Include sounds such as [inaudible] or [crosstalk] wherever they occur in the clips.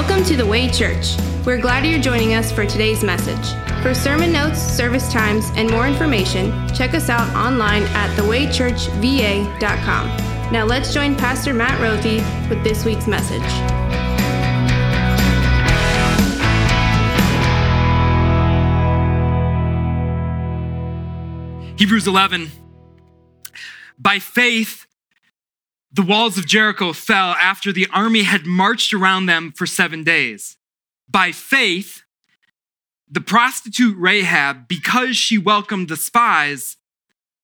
Welcome to the Way Church. We're glad you're joining us for today's message. For sermon notes, service times, and more information, check us out online at thewaychurchva.com. Now let's join Pastor Matt Rothy with this week's message. Hebrews 11. By faith, the walls of Jericho fell after the army had marched around them for seven days. By faith, the prostitute Rahab, because she welcomed the spies,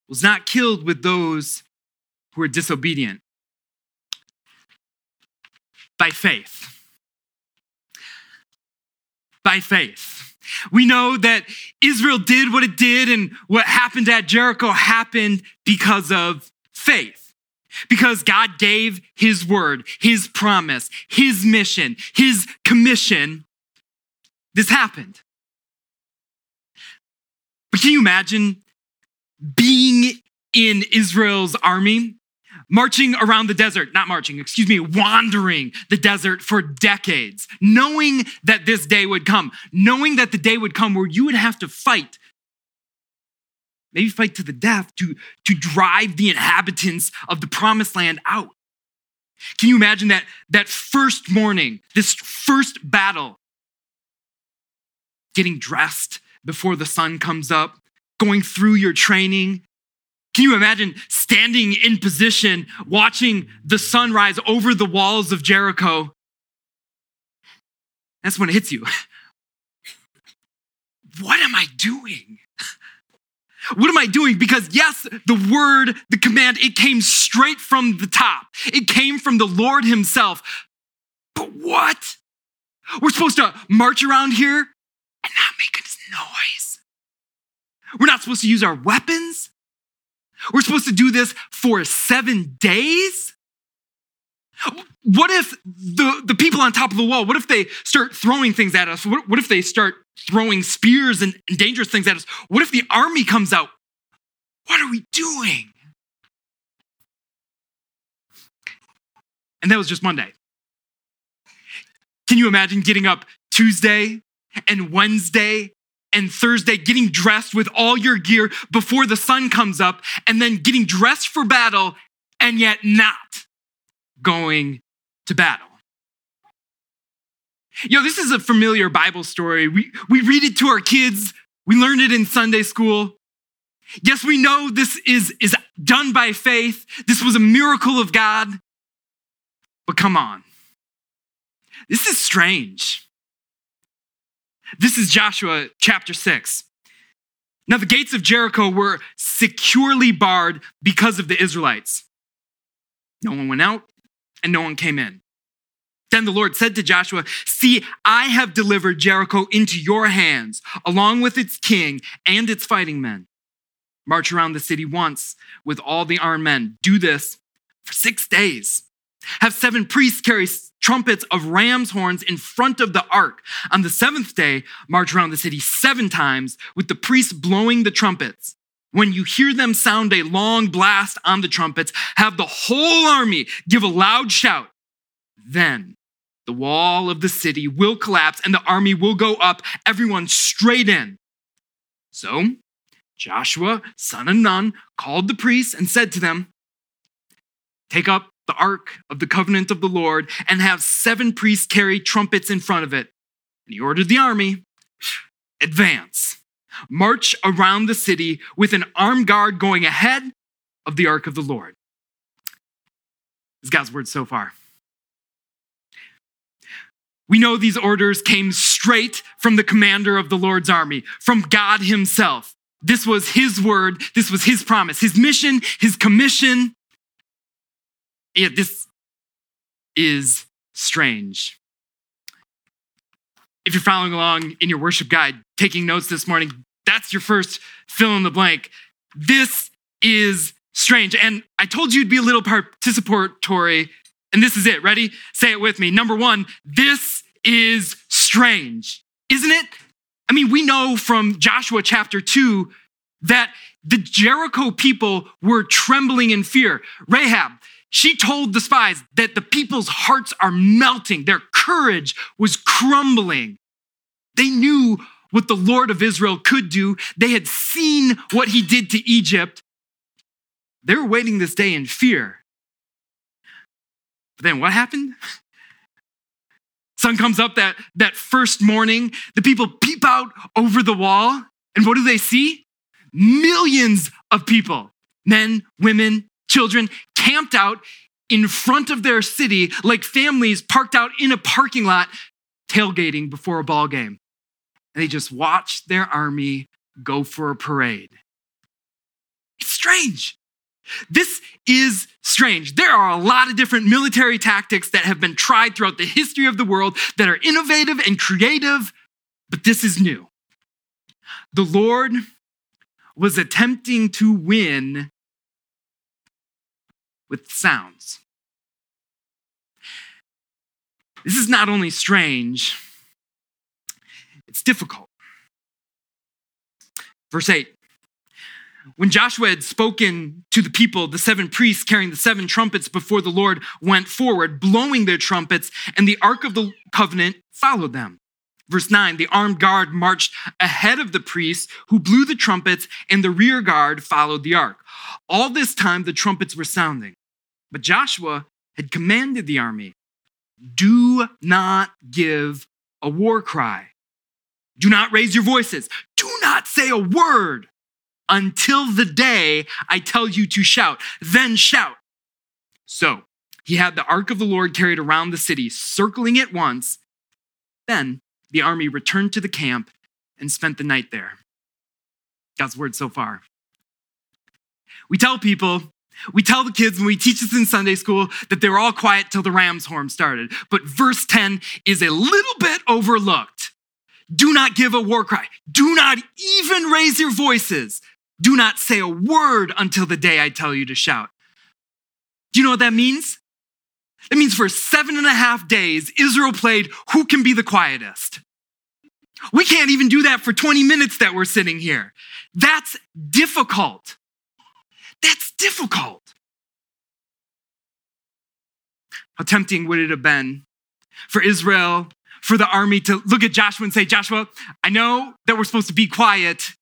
was not killed with those who were disobedient. By faith. By faith. We know that Israel did what it did, and what happened at Jericho happened because of faith because God gave his word, his promise, his mission, his commission. This happened. But can you imagine being in Israel's army, marching around the desert, not marching, excuse me, wandering the desert for decades, knowing that this day would come, knowing that the day would come where you would have to fight maybe fight to the death to, to drive the inhabitants of the promised land out. Can you imagine that, that first morning, this first battle, getting dressed before the sun comes up, going through your training? Can you imagine standing in position, watching the sun rise over the walls of Jericho? That's when it hits you. [laughs] What am I doing? What am I doing? Because yes, the word, the command, it came straight from the top. It came from the Lord himself. But what? We're supposed to march around here and not make a noise. We're not supposed to use our weapons. We're supposed to do this for seven days. What if the, the people on top of the wall, what if they start throwing things at us? What, what if they start throwing spears and, dangerous things at us? What if the army comes out? What are we doing? And that was just Monday. Can you imagine getting up Tuesday and Wednesday and Thursday, getting dressed with all your gear before the sun comes up, and then getting dressed for battle and yet not going to battle? Yo, this is a familiar Bible story. We, we read it to our kids, we learned it in Sunday school. Yes, we know this is, is done by faith. This was a miracle of God. But come on. This is strange. This is Joshua chapter 6. Now, the gates of Jericho were securely barred because of the Israelites. No one went out and no one came in. Then the Lord said to Joshua, See, I have delivered Jericho into your hands, along with its king and its fighting men. March around the city once with all the armed men. Do this for six days. Have seven priests carry trumpets of ram's horns in front of the ark. On the seventh day, march around the city seven times with the priests blowing the trumpets. When you hear them sound a long blast on the trumpets, have the whole army give a loud shout. Then the wall of the city will collapse and the army will go up, everyone straight in. So Joshua, son of Nun, called the priests and said to them, Take up the ark of the covenant of the Lord and have seven priests carry trumpets in front of it. And he ordered the army, advance, march around the city with an armed guard going ahead of the ark of the Lord. This is God's word so far. We know these orders came straight from the commander of the Lord's army, from God himself. This was his word, this was his promise, his mission, his commission. Yet this is strange. If you're following along in your worship guide, taking notes this morning, that's your first fill in the blank. This is strange. And I told you it'd be a little participatory and this is it. Ready? Say it with me. Number one, this is strange, isn't it? I mean, we know from Joshua chapter 2 that the Jericho people were trembling in fear. Rahab, she told the spies that the people's hearts are melting, their courage was crumbling. They knew what the Lord of Israel could do, they had seen what he did to Egypt. They were waiting this day in fear. But then what happened? [laughs] Sun comes up that, that first morning. The people peep out over the wall. And what do they see? Millions of people, men, women, children, camped out in front of their city like families parked out in a parking lot tailgating before a ball game. And they just watched their army go for a parade. It's strange. This is strange. There are a lot of different military tactics that have been tried throughout the history of the world that are innovative and creative, but this is new. The Lord was attempting to win with sounds. This is not only strange, it's difficult. Verse 8 when Joshua had spoken to the people, the seven priests carrying the seven trumpets before the Lord went forward, blowing their trumpets, and the ark of the covenant followed them. Verse 9 the armed guard marched ahead of the priests who blew the trumpets, and the rear guard followed the ark. All this time the trumpets were sounding. But Joshua had commanded the army do not give a war cry, do not raise your voices, do not say a word until the day I tell you to shout. Then shout. So he had the ark of the Lord carried around the city, circling it once. Then the army returned to the camp and spent the night there. God's word so far. We tell people, we tell the kids when we teach this in Sunday school that they were all quiet till the ram's horn started. But verse 10 is a little bit overlooked. Do not give a war cry. Do not even raise your voices. Do not say a word until the day I tell you to shout. Do you know what that means? It means for seven and a half days, Israel played who can be the quietest. We can't even do that for 20 minutes that we're sitting here. That's difficult. That's difficult. How tempting would it have been for Israel, for the army to look at Joshua and say, Joshua, I know that we're supposed to be quiet,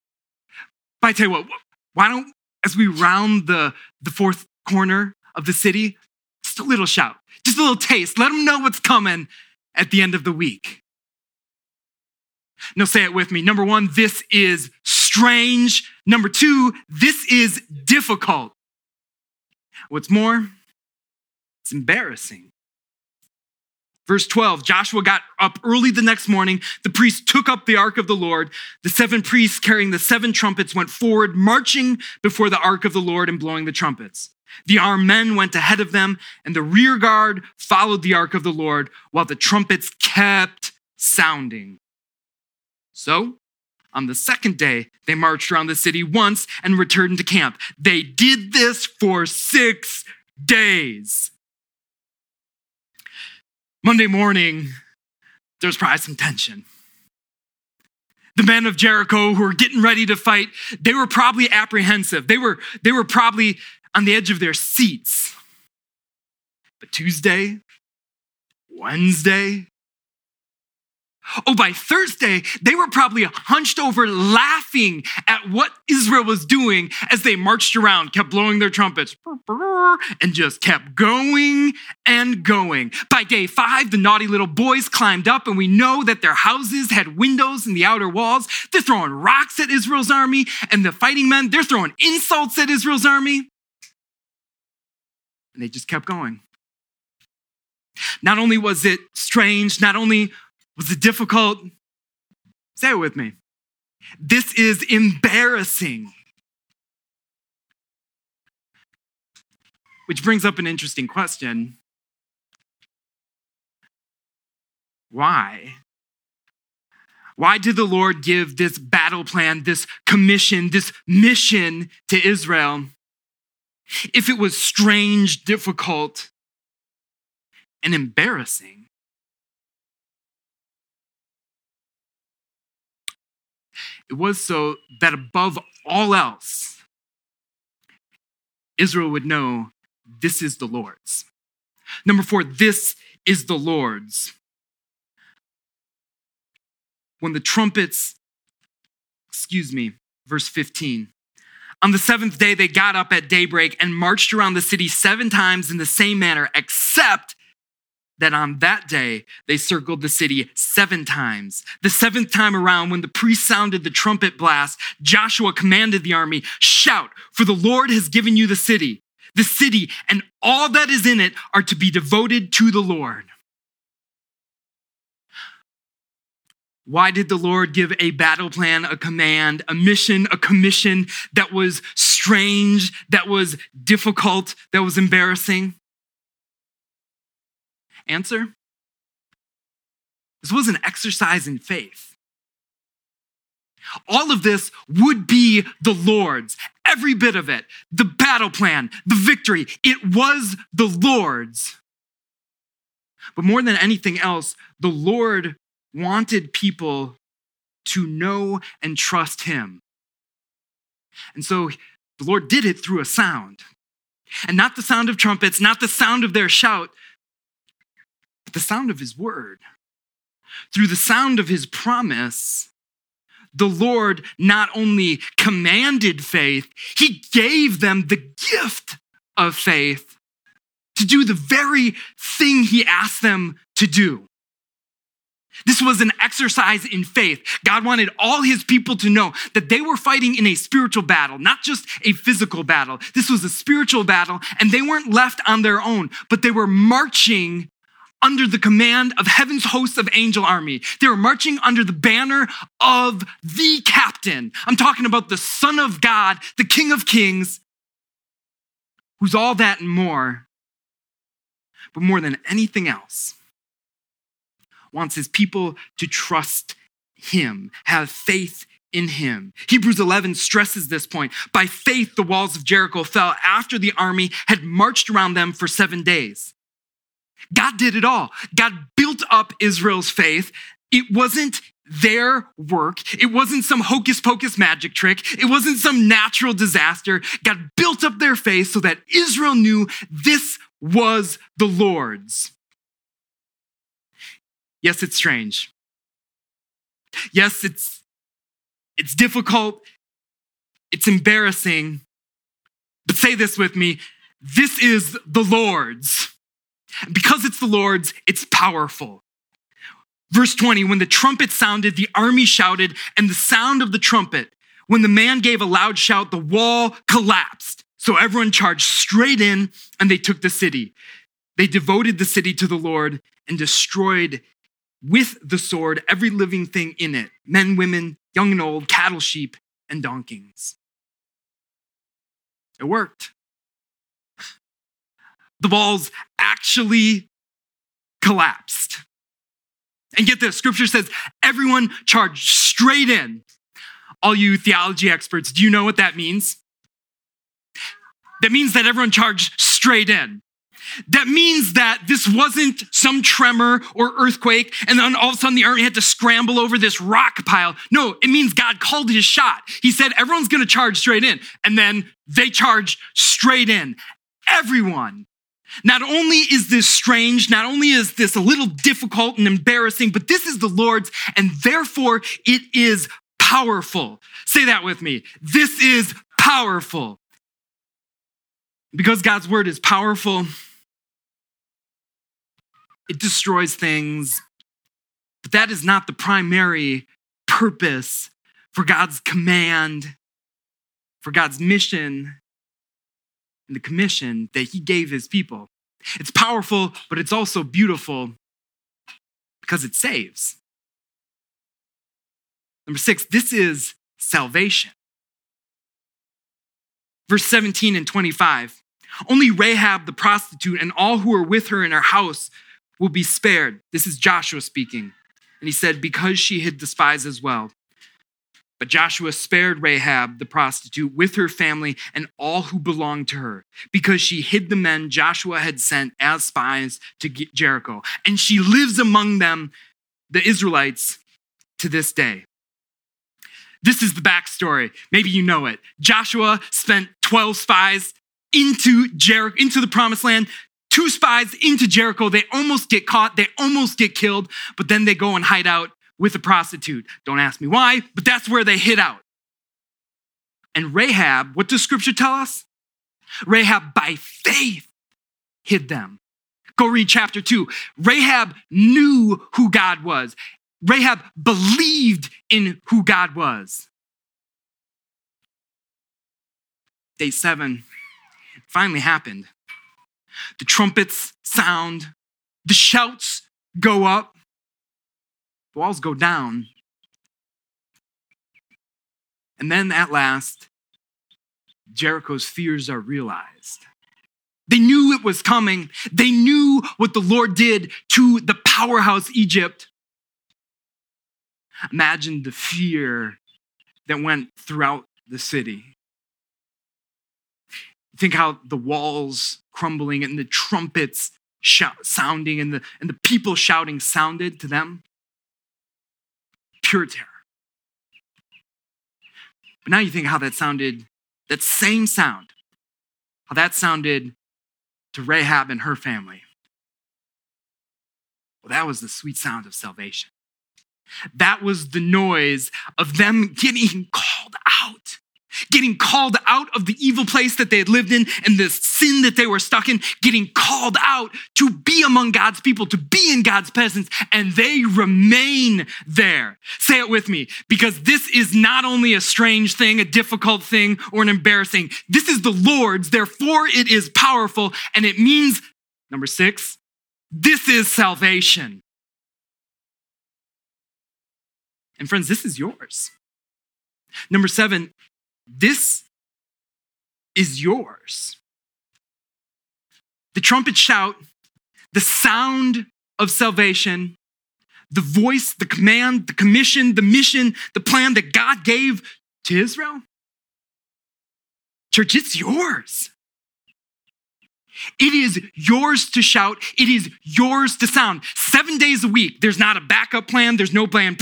but I tell you what, why don't, as we round the, the fourth corner of the city, just a little shout, just a little taste. Let them know what's coming at the end of the week. No, say it with me. Number one, this is strange. Number two, this is difficult. What's more, it's embarrassing. Verse 12 Joshua got up early the next morning. The priests took up the ark of the Lord. The seven priests carrying the seven trumpets went forward, marching before the ark of the Lord and blowing the trumpets. The armed men went ahead of them, and the rear guard followed the ark of the Lord while the trumpets kept sounding. So, on the second day, they marched around the city once and returned to camp. They did this for six days. Monday morning, there was probably some tension. The men of Jericho who were getting ready to fight, they were probably apprehensive. They were, they were probably on the edge of their seats. But Tuesday, Wednesday, Oh, by Thursday, they were probably hunched over laughing at what Israel was doing as they marched around, kept blowing their trumpets, and just kept going and going. By day five, the naughty little boys climbed up, and we know that their houses had windows in the outer walls. They're throwing rocks at Israel's army, and the fighting men, they're throwing insults at Israel's army. And they just kept going. Not only was it strange, not only was it difficult? Say it with me. This is embarrassing. Which brings up an interesting question. Why? Why did the Lord give this battle plan, this commission, this mission to Israel if it was strange, difficult, and embarrassing? It was so that above all else, Israel would know this is the Lord's. Number four, this is the Lord's. When the trumpets, excuse me, verse 15. On the seventh day, they got up at daybreak and marched around the city seven times in the same manner, except that on that day they circled the city seven times. The seventh time around, when the priest sounded the trumpet blast, Joshua commanded the army, Shout, for the Lord has given you the city. The city and all that is in it are to be devoted to the Lord. Why did the Lord give a battle plan, a command, a mission, a commission that was strange, that was difficult, that was embarrassing? Answer this was an exercise in faith. All of this would be the Lord's, every bit of it. The battle plan, the victory, it was the Lord's. But more than anything else, the Lord wanted people to know and trust Him. And so the Lord did it through a sound. And not the sound of trumpets, not the sound of their shout, the sound of his word. Through the sound of his promise, the Lord not only commanded faith, he gave them the gift of faith to do the very thing he asked them to do. This was an exercise in faith. God wanted all his people to know that they were fighting in a spiritual battle, not just a physical battle. This was a spiritual battle, and they weren't left on their own, but they were marching under the command of heaven's hosts of angel army. They were marching under the banner of the captain. I'm talking about the Son of God, the King of Kings, who's all that and more. But more than anything else, wants his people to trust him, have faith in him. Hebrews 11 stresses this point. By faith, the walls of Jericho fell after the army had marched around them for seven days. God did it all. God built up Israel's faith. It wasn't their work. It wasn't some hocus pocus magic trick. It wasn't some natural disaster. God built up their faith so that Israel knew this was the Lord's. Yes, it's strange. Yes, it's it's difficult. It's embarrassing. But say this with me, this is the Lord's. Because it's the Lord's, it's powerful. Verse 20, when the trumpet sounded, the army shouted, and the sound of the trumpet, when the man gave a loud shout, the wall collapsed. So everyone charged straight in and they took the city. They devoted the city to the Lord and destroyed with the sword every living thing in it men, women, young and old, cattle, sheep, and donkeys. It worked the walls actually collapsed. And get this scripture says everyone charged straight in. All you theology experts, do you know what that means? That means that everyone charged straight in. That means that this wasn't some tremor or earthquake, and then all of a sudden the army had to scramble over this rock pile. No, it means God called his shot. He said, everyone's gonna charge straight in. And then they charged straight in. Everyone. Not only is this strange, not only is this a little difficult and embarrassing, but this is the Lord's, and therefore it is powerful. Say that with me. This is powerful. Because God's word is powerful, it destroys things, but that is not the primary purpose for God's command, for God's mission and the commission that he gave his people. It's powerful, but it's also beautiful because it saves. Number six, this is salvation. Verse 17 and 25. Only Rahab the prostitute and all who are with her in her house will be spared. This is Joshua speaking. And he said, Because she hid the spies as well. But Joshua spared Rahab, the prostitute, with her family and all who belonged to her, because she hid the men Joshua had sent as spies to Jericho. And she lives among them, the Israelites, to this day. This is the backstory. Maybe you know it. Joshua spent 12 spies into Jericho, into the promised land. Two spies into Jericho. They almost get caught. They almost get killed, but then they go and hide out with a prostitute. Don't ask me why, but that's where they hid out. And Rahab, what does scripture tell us? Rahab, by faith, hid them. Go read chapter two. Rahab knew who God was. Rahab believed in who God was. Day seven finally happened. The trumpets sound, the shouts go up, the walls go down. And then at last, Jericho's fears are realized. They knew it was coming. They knew what the Lord did to the powerhouse Egypt. Imagine the fear that went throughout the city. Think how the walls crumbling and the trumpets sounding and the, and the people shouting sounded to them. Pure terror. But now you think how that sounded, that same sound, how that sounded to Rahab and her family. Well, that was the sweet sound of salvation. That was the noise of them getting [laughs] called getting called out of the evil place that they had lived in and the sin that they were stuck in, getting called out to be among God's people, to be in God's presence, and they remain there. Say it with me, because this is not only a strange thing, a difficult thing, or an embarrassing. This is the Lord's, therefore it is powerful, and it means, number six, this is salvation. And friends, this is yours. Number seven, this is yours. The trumpet shout, the sound of salvation, the voice, the command, the commission, the mission, the plan that God gave to Israel. Church, it's yours. It is yours to shout. It is yours to sound. Seven days a week. There's not a backup plan. There's no plan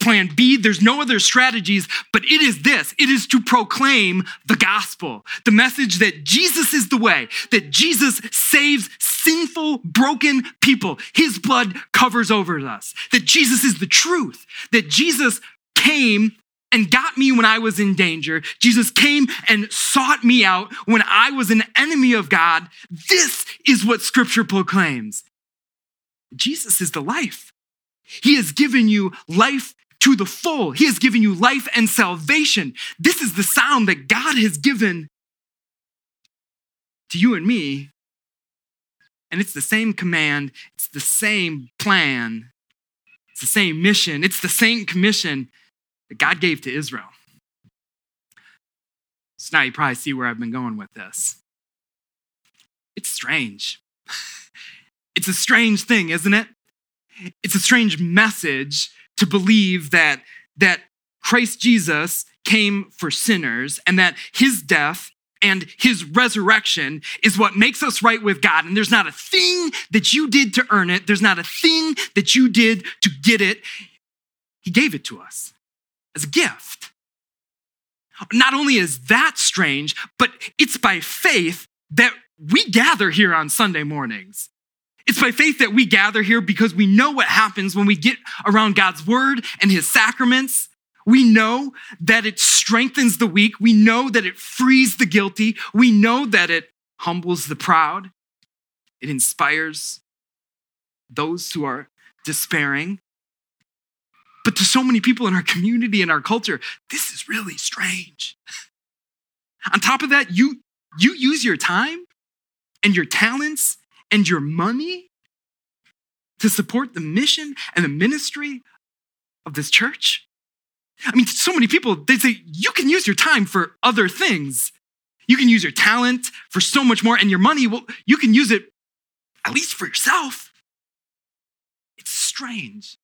plan B. There's no other strategies, but it is this it is to proclaim the gospel, the message that Jesus is the way, that Jesus saves sinful, broken people. His blood covers over us, that Jesus is the truth, that Jesus came and got me when I was in danger. Jesus came and sought me out when I was an enemy of God. This is what scripture proclaims. Jesus is the life. He has given you life to the full. He has given you life and salvation. This is the sound that God has given to you and me. And it's the same command, it's the same plan, it's the same mission, it's the same commission that God gave to Israel. So now you probably see where I've been going with this. It's strange. [laughs] It's a strange thing, isn't it? It's a strange message to believe that, that Christ Jesus came for sinners and that his death and his resurrection is what makes us right with God. And there's not a thing that you did to earn it, there's not a thing that you did to get it. He gave it to us as a gift. Not only is that strange, but it's by faith that we gather here on Sunday mornings. It's by faith that we gather here because we know what happens when we get around God's word and his sacraments. We know that it strengthens the weak. We know that it frees the guilty. We know that it humbles the proud. It inspires those who are despairing. But to so many people in our community and our culture, this is really strange. [laughs] On top of that, you, you use your time and your talents and your money to support the mission and the ministry of this church? I mean, so many people, they say you can use your time for other things. You can use your talent for so much more, and your money, well, you can use it at least for yourself. It's strange.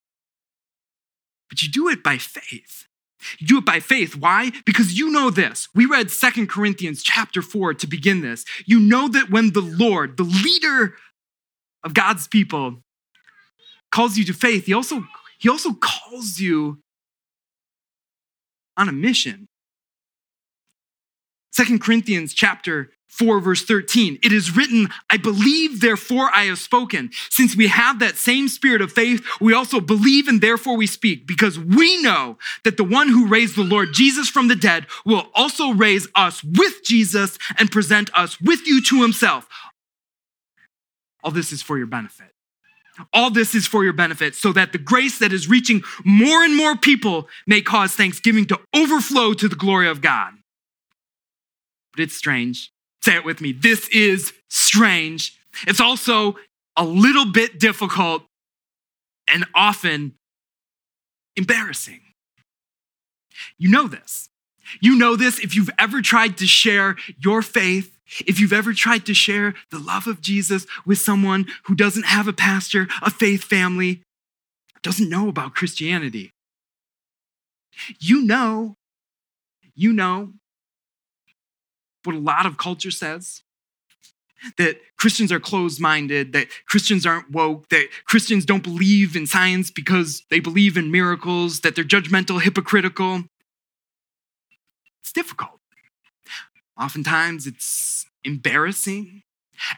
But you do it by faith. You do it by faith. Why? Because you know this. We read Second Corinthians chapter 4 to begin this. You know that when the Lord, the leader of God's people, calls you to faith, he also, he also calls you on a mission. Second Corinthians chapter 4, verse 13. It is written, I believe, therefore I have spoken. Since we have that same spirit of faith, we also believe and therefore we speak, because we know that the one who raised the Lord Jesus from the dead will also raise us with Jesus and present us with you to himself. All this is for your benefit. All this is for your benefit, so that the grace that is reaching more and more people may cause thanksgiving to overflow to the glory of God. But it's strange Say it with me. This is strange. It's also a little bit difficult and often embarrassing. You know this. You know this if you've ever tried to share your faith, if you've ever tried to share the love of Jesus with someone who doesn't have a pastor, a faith family, doesn't know about Christianity. You know, you know what a lot of culture says that Christians are closed minded, that Christians aren't woke, that Christians don't believe in science because they believe in miracles, that they're judgmental, hypocritical. It's difficult. Oftentimes it's embarrassing.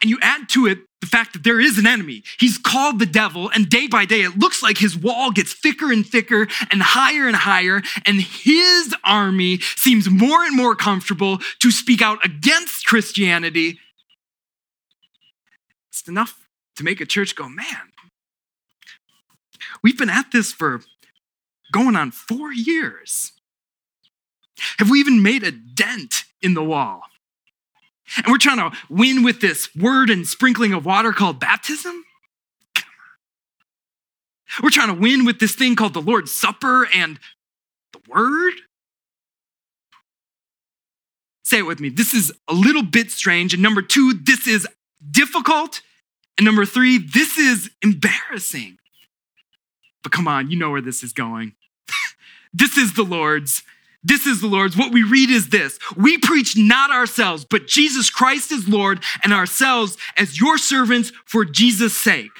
And you add to it the fact that there is an enemy. He's called the devil, and day by day, it looks like his wall gets thicker and thicker and higher and higher, and his army seems more and more comfortable to speak out against Christianity. It's enough to make a church go, man, we've been at this for going on four years. Have we even made a dent in the wall? And we're trying to win with this word and sprinkling of water called baptism. We're trying to win with this thing called the Lord's Supper and the Word. Say it with me. This is a little bit strange. And number two, this is difficult. And number three, this is embarrassing. But come on, you know where this is going. [laughs] this is the Lord's. This is the Lord's. What we read is this We preach not ourselves, but Jesus Christ is Lord, and ourselves as your servants for Jesus' sake.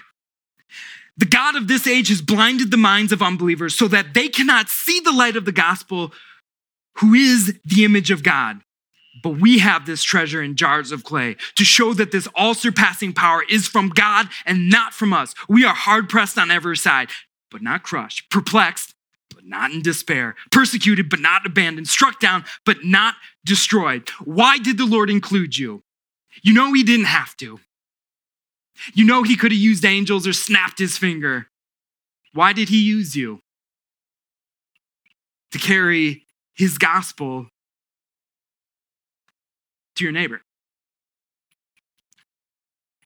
The God of this age has blinded the minds of unbelievers so that they cannot see the light of the gospel, who is the image of God. But we have this treasure in jars of clay to show that this all surpassing power is from God and not from us. We are hard pressed on every side, but not crushed, perplexed, but not in despair, persecuted, but not abandoned, struck down, but not destroyed. Why did the Lord include you? You know, He didn't have to. You know, He could have used angels or snapped His finger. Why did He use you? To carry His gospel to your neighbor.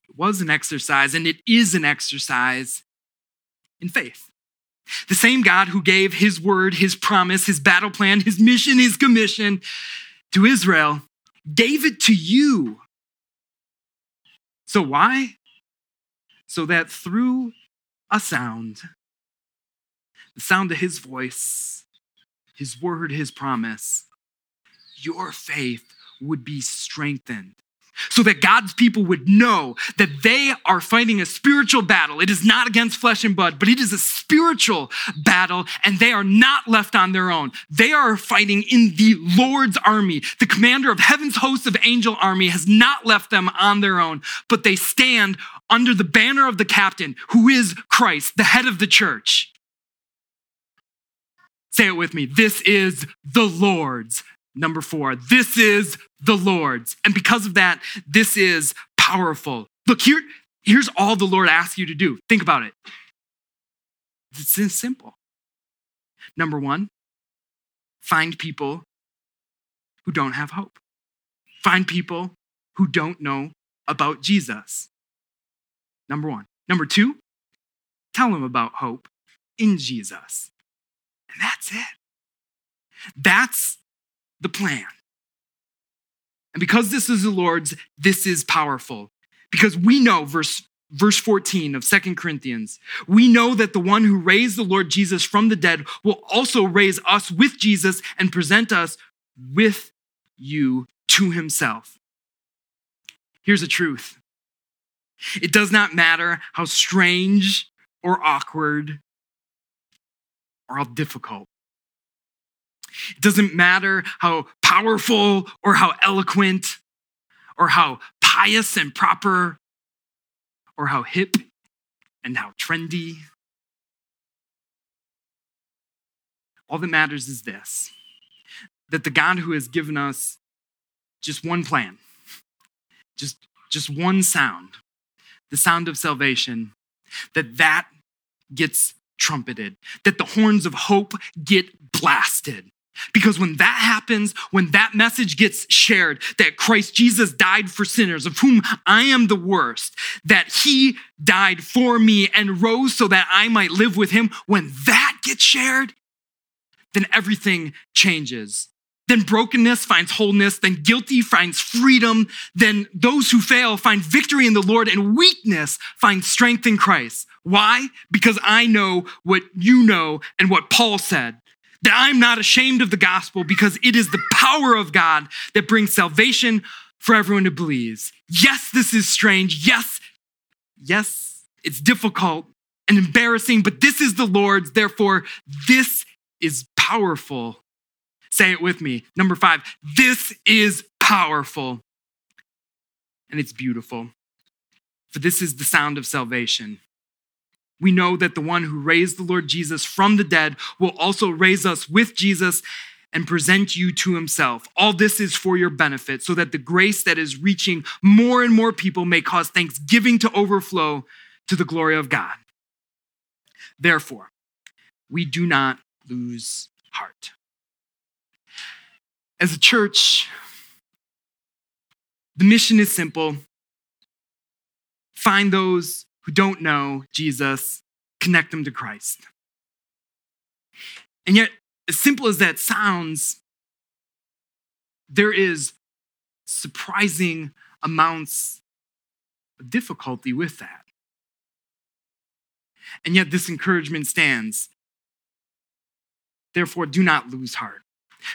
It was an exercise, and it is an exercise in faith. The same God who gave his word, his promise, his battle plan, his mission, his commission to Israel gave it to you. So why? So that through a sound, the sound of his voice, his word, his promise, your faith would be strengthened so that God's people would know that they are fighting a spiritual battle. It is not against flesh and blood, but it is a spiritual battle, and they are not left on their own. They are fighting in the Lord's army. The commander of heaven's hosts of angel army has not left them on their own, but they stand under the banner of the captain, who is Christ, the head of the church. Say it with me. This is the Lord's Number four, this is the Lord's. And because of that, this is powerful. Look, here, here's all the Lord asks you to do. Think about it. It's simple. Number one, find people who don't have hope. Find people who don't know about Jesus. Number one. Number two, tell them about hope in Jesus. And that's it. That's the plan. And because this is the Lord's, this is powerful. Because we know, verse, verse 14 of Second Corinthians, we know that the one who raised the Lord Jesus from the dead will also raise us with Jesus and present us with you to himself. Here's the truth it does not matter how strange or awkward or how difficult it doesn't matter how powerful or how eloquent or how pious and proper or how hip and how trendy. All that matters is this that the God who has given us just one plan, just, just one sound, the sound of salvation, that that gets trumpeted, that the horns of hope get blasted. Because when that happens, when that message gets shared, that Christ Jesus died for sinners, of whom I am the worst, that he died for me and rose so that I might live with him, when that gets shared, then everything changes. Then brokenness finds wholeness, then guilty finds freedom, then those who fail find victory in the Lord, and weakness finds strength in Christ. Why? Because I know what you know and what Paul said that I'm not ashamed of the gospel because it is the power of God that brings salvation for everyone who believes. Yes, this is strange. Yes, yes, it's difficult and embarrassing, but this is the Lord's. Therefore, this is powerful. Say it with me. Number five, this is powerful and it's beautiful. For this is the sound of salvation. We know that the one who raised the Lord Jesus from the dead will also raise us with Jesus and present you to himself. All this is for your benefit, so that the grace that is reaching more and more people may cause thanksgiving to overflow to the glory of God. Therefore, we do not lose heart. As a church, the mission is simple find those who don't know Jesus, connect them to Christ. And yet, as simple as that sounds, there is surprising amounts of difficulty with that. And yet, this encouragement stands. Therefore, do not lose heart,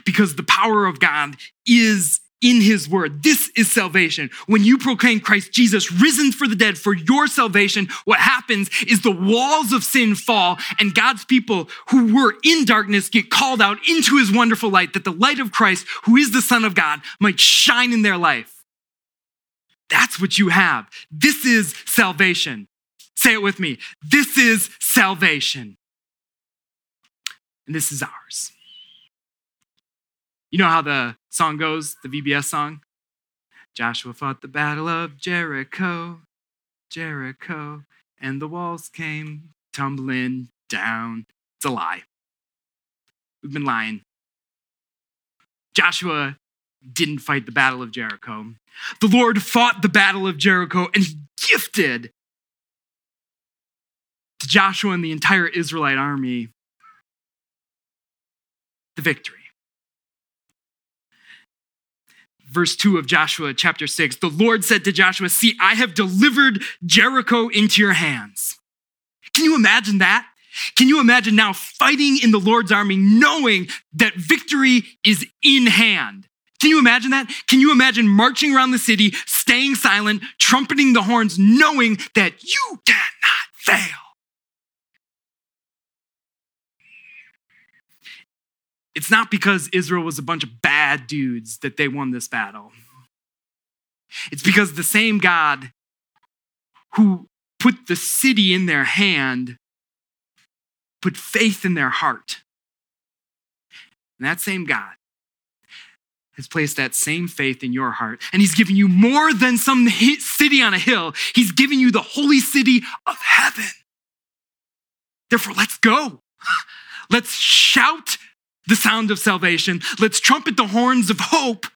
because the power of God is in his word. This is salvation. When you proclaim Christ Jesus risen for the dead for your salvation, what happens is the walls of sin fall and God's people who were in darkness get called out into his wonderful light that the light of Christ, who is the son of God, might shine in their life. That's what you have. This is salvation. Say it with me. This is salvation. And this is ours. You know how the song goes, the VBS song? Joshua fought the battle of Jericho, Jericho, and the walls came tumbling down. It's a lie. We've been lying. Joshua didn't fight the battle of Jericho. The Lord fought the battle of Jericho and he gifted to Joshua and the entire Israelite army the victory. Verse 2 of Joshua chapter 6. The Lord said to Joshua, See, I have delivered Jericho into your hands. Can you imagine that? Can you imagine now fighting in the Lord's army, knowing that victory is in hand? Can you imagine that? Can you imagine marching around the city, staying silent, trumpeting the horns, knowing that you cannot fail? It's not because Israel was a bunch of bad dudes that they won this battle. It's because the same God who put the city in their hand put faith in their heart. And that same God has placed that same faith in your heart. And he's given you more than some city on a hill, he's given you the holy city of heaven. Therefore, let's go. [laughs] Let's shout the sound of salvation. Let's trumpet the horns of hope.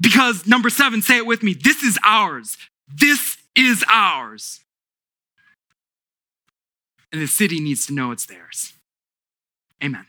Because, number seven, say it with me this is ours. This is ours. And the city needs to know it's theirs. Amen.